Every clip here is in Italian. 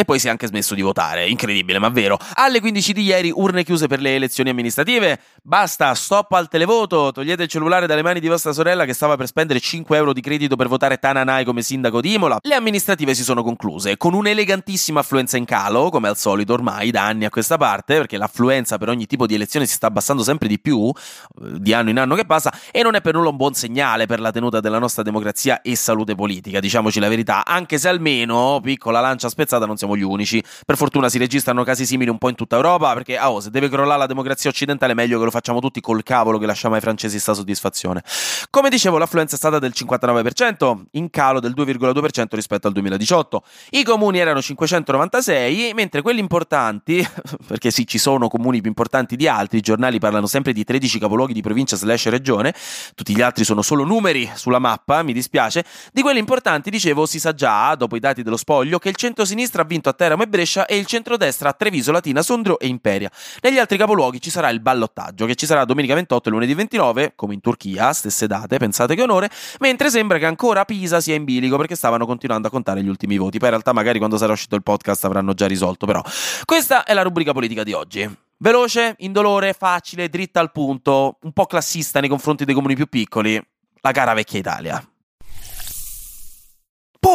E poi si è anche smesso di votare, incredibile ma vero. Alle 15 di ieri urne chiuse per le elezioni amministrative. Basta, stop al televoto, togliete il cellulare dalle mani di vostra sorella che stava per spendere 5 euro di credito per votare Tananai come sindaco di Imola. Le amministrative si sono concluse con un'elegantissima affluenza in calo, come al solito ormai da anni a questa parte, perché l'affluenza per ogni tipo di elezione si sta abbassando sempre di più, eh, di anno in anno che passa, e non è per nulla un buon segnale per la tenuta della nostra democrazia e salute politica, diciamoci la verità, anche se almeno, piccola lancia spezzata, non siamo siamo gli unici. Per fortuna si registrano casi simili un po' in tutta Europa, perché oh, se deve crollare la democrazia occidentale, meglio che lo facciamo tutti col cavolo che lasciamo ai francesi sta soddisfazione. Come dicevo, l'affluenza è stata del 59%, in calo del 2,2% rispetto al 2018. I comuni erano 596, mentre quelli importanti, perché sì, ci sono comuni più importanti di altri, i giornali parlano sempre di 13 capoluoghi di provincia slash regione, tutti gli altri sono solo numeri sulla mappa, mi dispiace, di quelli importanti, dicevo, si sa già, dopo i dati dello spoglio, che il centro-sinistra ha vinto vinto a Teramo e Brescia e il centrodestra a Treviso, Latina, Sondrio e Imperia. Negli altri capoluoghi ci sarà il ballottaggio, che ci sarà domenica 28 e lunedì 29, come in Turchia, stesse date, pensate che onore, mentre sembra che ancora Pisa sia in bilico perché stavano continuando a contare gli ultimi voti. Poi in realtà magari quando sarà uscito il podcast avranno già risolto, però. Questa è la rubrica politica di oggi. Veloce, indolore, facile, dritta al punto, un po' classista nei confronti dei comuni più piccoli. La cara vecchia Italia.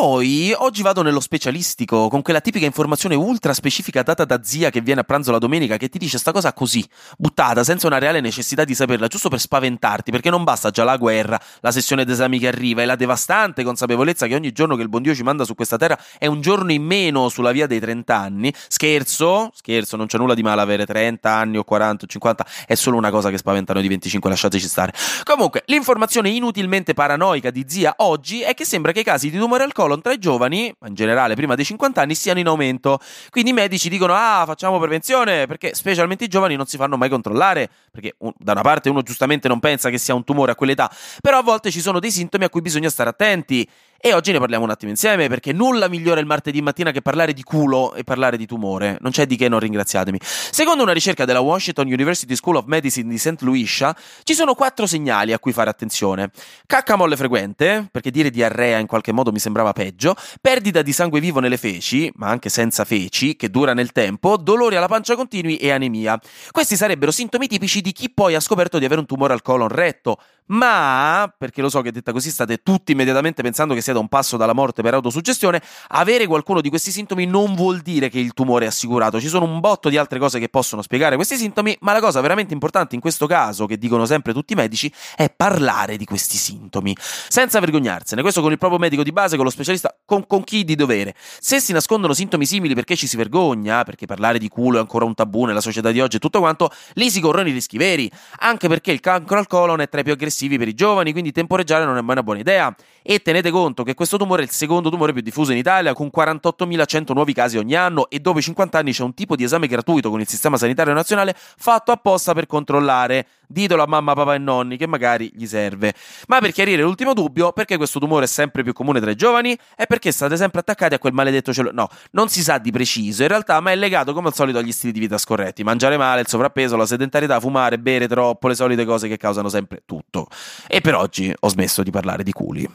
Poi oggi vado nello specialistico con quella tipica informazione ultra specifica data da zia che viene a pranzo la domenica che ti dice sta cosa così, buttata, senza una reale necessità di saperla, giusto per spaventarti, perché non basta già la guerra, la sessione d'esami che arriva e la devastante consapevolezza che ogni giorno che il buon Dio ci manda su questa terra è un giorno in meno sulla via dei 30 anni. Scherzo, scherzo, non c'è nulla di male avere 30 anni o 40 o 50, è solo una cosa che spaventa noi di 25, lasciateci stare. Comunque, l'informazione inutilmente paranoica di zia oggi è che sembra che i casi di tumore al colon tra i giovani, in generale prima dei 50 anni, siano in aumento. Quindi i medici dicono: Ah, facciamo prevenzione, perché specialmente i giovani non si fanno mai controllare. Perché un, da una parte uno giustamente non pensa che sia un tumore a quell'età, però a volte ci sono dei sintomi a cui bisogna stare attenti. E oggi ne parliamo un attimo insieme perché nulla migliora il martedì mattina che parlare di culo e parlare di tumore. Non c'è di che non ringraziatemi. Secondo una ricerca della Washington University School of Medicine di St. Lucia, ci sono quattro segnali a cui fare attenzione. Cacca molle frequente, perché dire diarrea in qualche modo mi sembrava peggio, perdita di sangue vivo nelle feci, ma anche senza feci, che dura nel tempo, dolori alla pancia continui e anemia. Questi sarebbero sintomi tipici di chi poi ha scoperto di avere un tumore al colon retto, ma, perché lo so che detta così state tutti immediatamente pensando che sia da un passo dalla morte per autosuggestione, avere qualcuno di questi sintomi non vuol dire che il tumore è assicurato. Ci sono un botto di altre cose che possono spiegare questi sintomi, ma la cosa veramente importante in questo caso, che dicono sempre tutti i medici, è parlare di questi sintomi, senza vergognarsene. Questo con il proprio medico di base, con lo specialista, con, con chi di dovere. Se si nascondono sintomi simili perché ci si vergogna, perché parlare di culo è ancora un tabù nella società di oggi e tutto quanto, lì si corrono i rischi veri, anche perché il cancro al colon è tra i più aggressivi per i giovani, quindi temporeggiare non è mai una buona idea. E tenete conto che questo tumore è il secondo tumore più diffuso in Italia, con 48.100 nuovi casi ogni anno e dopo i 50 anni c'è un tipo di esame gratuito con il sistema sanitario nazionale fatto apposta per controllare. Ditelo a mamma, papà e nonni che magari gli serve. Ma per chiarire l'ultimo dubbio, perché questo tumore è sempre più comune tra i giovani? È perché state sempre attaccati a quel maledetto cellulare. No, non si sa di preciso in realtà, ma è legato come al solito agli stili di vita scorretti. Mangiare male, il sovrappeso, la sedentarietà, fumare, bere troppo, le solite cose che causano sempre tutto. E per oggi ho smesso di parlare di culi.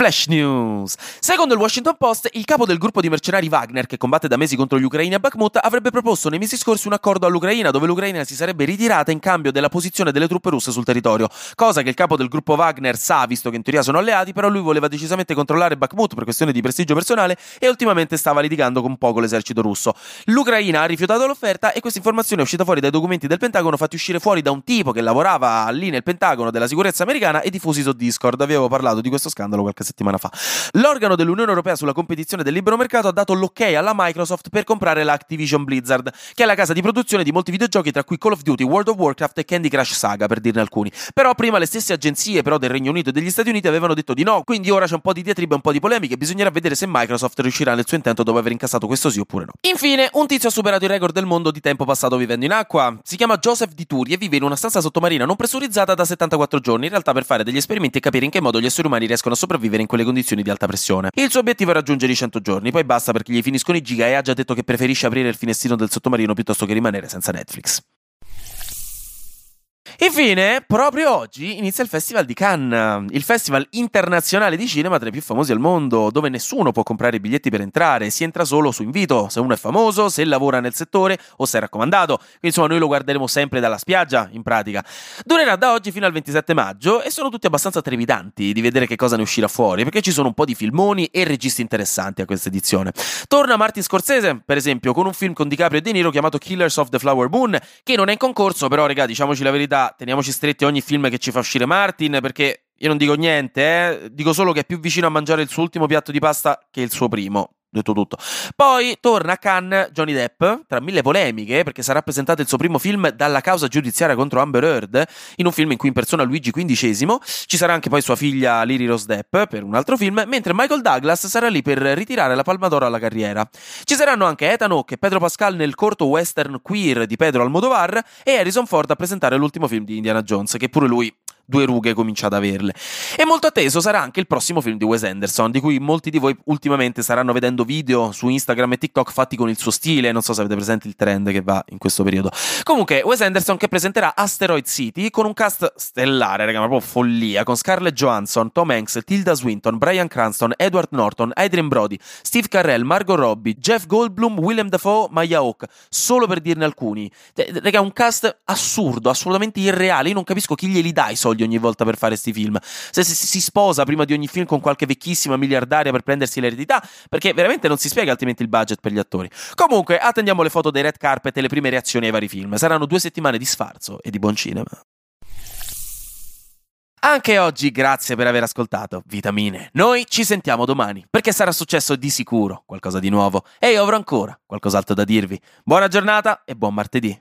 Flash News. Secondo il Washington Post, il capo del gruppo di mercenari Wagner, che combatte da mesi contro gli ucraini a Bakhmut, avrebbe proposto nei mesi scorsi un accordo all'Ucraina dove l'Ucraina si sarebbe ritirata in cambio della posizione delle truppe russe sul territorio. Cosa che il capo del gruppo Wagner sa, visto che in teoria sono alleati, però lui voleva decisamente controllare Bakhmut per questione di prestigio personale e ultimamente stava litigando con poco l'esercito russo. L'Ucraina ha rifiutato l'offerta e questa informazione è uscita fuori dai documenti del Pentagono fatti uscire fuori da un tipo che lavorava lì nel Pentagono della sicurezza americana e diffusi su Discord. Avevo parlato di questo scandalo qualche settimana fa. L'organo dell'Unione Europea sulla competizione del libero mercato ha dato l'ok alla Microsoft per comprare la Activision Blizzard, che è la casa di produzione di molti videogiochi tra cui Call of Duty, World of Warcraft e Candy Crush Saga, per dirne alcuni. Però prima le stesse agenzie però del Regno Unito e degli Stati Uniti avevano detto di no, quindi ora c'è un po' di diatriba e un po' di polemiche, bisognerà vedere se Microsoft riuscirà nel suo intento dopo aver incassato questo sì oppure no. Infine, un tizio ha superato il record del mondo di tempo passato vivendo in acqua. Si chiama Joseph Di e vive in una stanza sottomarina non pressurizzata da 74 giorni, in realtà per fare degli esperimenti e capire in che modo gli esseri umani riescono a sopravvivere vivere in quelle condizioni di alta pressione. Il suo obiettivo è raggiungere i 100 giorni, poi basta perché gli finiscono i giga e ha già detto che preferisce aprire il finestrino del sottomarino piuttosto che rimanere senza Netflix. Infine, proprio oggi inizia il Festival di Cannes, il festival internazionale di cinema tra i più famosi al mondo, dove nessuno può comprare i biglietti per entrare, si entra solo su invito, se uno è famoso, se lavora nel settore o se è raccomandato. Quindi insomma noi lo guarderemo sempre dalla spiaggia, in pratica. Durerà da oggi fino al 27 maggio e sono tutti abbastanza trepidanti di vedere che cosa ne uscirà fuori, perché ci sono un po' di filmoni e registi interessanti a questa edizione. Torna Martin Scorsese, per esempio, con un film con DiCaprio e De Niro chiamato Killers of the Flower Moon, che non è in concorso, però raga, diciamoci la verità, teniamoci stretti ogni film che ci fa uscire Martin, perché io non dico niente, eh? dico solo che è più vicino a mangiare il suo ultimo piatto di pasta che il suo primo detto tutto. Poi torna a Cannes Johnny Depp, tra mille polemiche, perché sarà presentato il suo primo film dalla causa giudiziaria contro Amber Heard, in un film in cui impersona Luigi XV. Ci sarà anche poi sua figlia Lily Rose Depp per un altro film, mentre Michael Douglas sarà lì per ritirare la palma d'oro alla carriera. Ci saranno anche Ethan Hawke e Pedro Pascal nel corto western queer di Pedro Almodovar e Harrison Ford a presentare l'ultimo film di Indiana Jones, che pure lui due rughe comincia ad averle. E molto atteso sarà anche il prossimo film di Wes Anderson, di cui molti di voi ultimamente staranno vedendo video su Instagram e TikTok fatti con il suo stile, non so se avete presente il trend che va in questo periodo. Comunque, Wes Anderson che presenterà Asteroid City con un cast stellare, raga, ma proprio follia, con Scarlett Johansson, Tom Hanks, Tilda Swinton, Brian Cranston, Edward Norton, Adrian Brody, Steve Carell, Margot Robbie, Jeff Goldblum, Willem Dafoe, Maya Hawke, solo per dirne alcuni. Raga, un cast assurdo, assolutamente irreale, io non capisco chi glieli dà i soldi soldi ogni volta per fare questi film. Se, se, si sposa prima di ogni film con qualche vecchissima miliardaria per prendersi l'eredità, perché veramente non si spiega altrimenti il budget per gli attori. Comunque, attendiamo le foto dei red carpet e le prime reazioni ai vari film. Saranno due settimane di sfarzo e di buon cinema. Anche oggi grazie per aver ascoltato Vitamine. Noi ci sentiamo domani, perché sarà successo di sicuro qualcosa di nuovo e io avrò ancora qualcos'altro da dirvi. Buona giornata e buon martedì.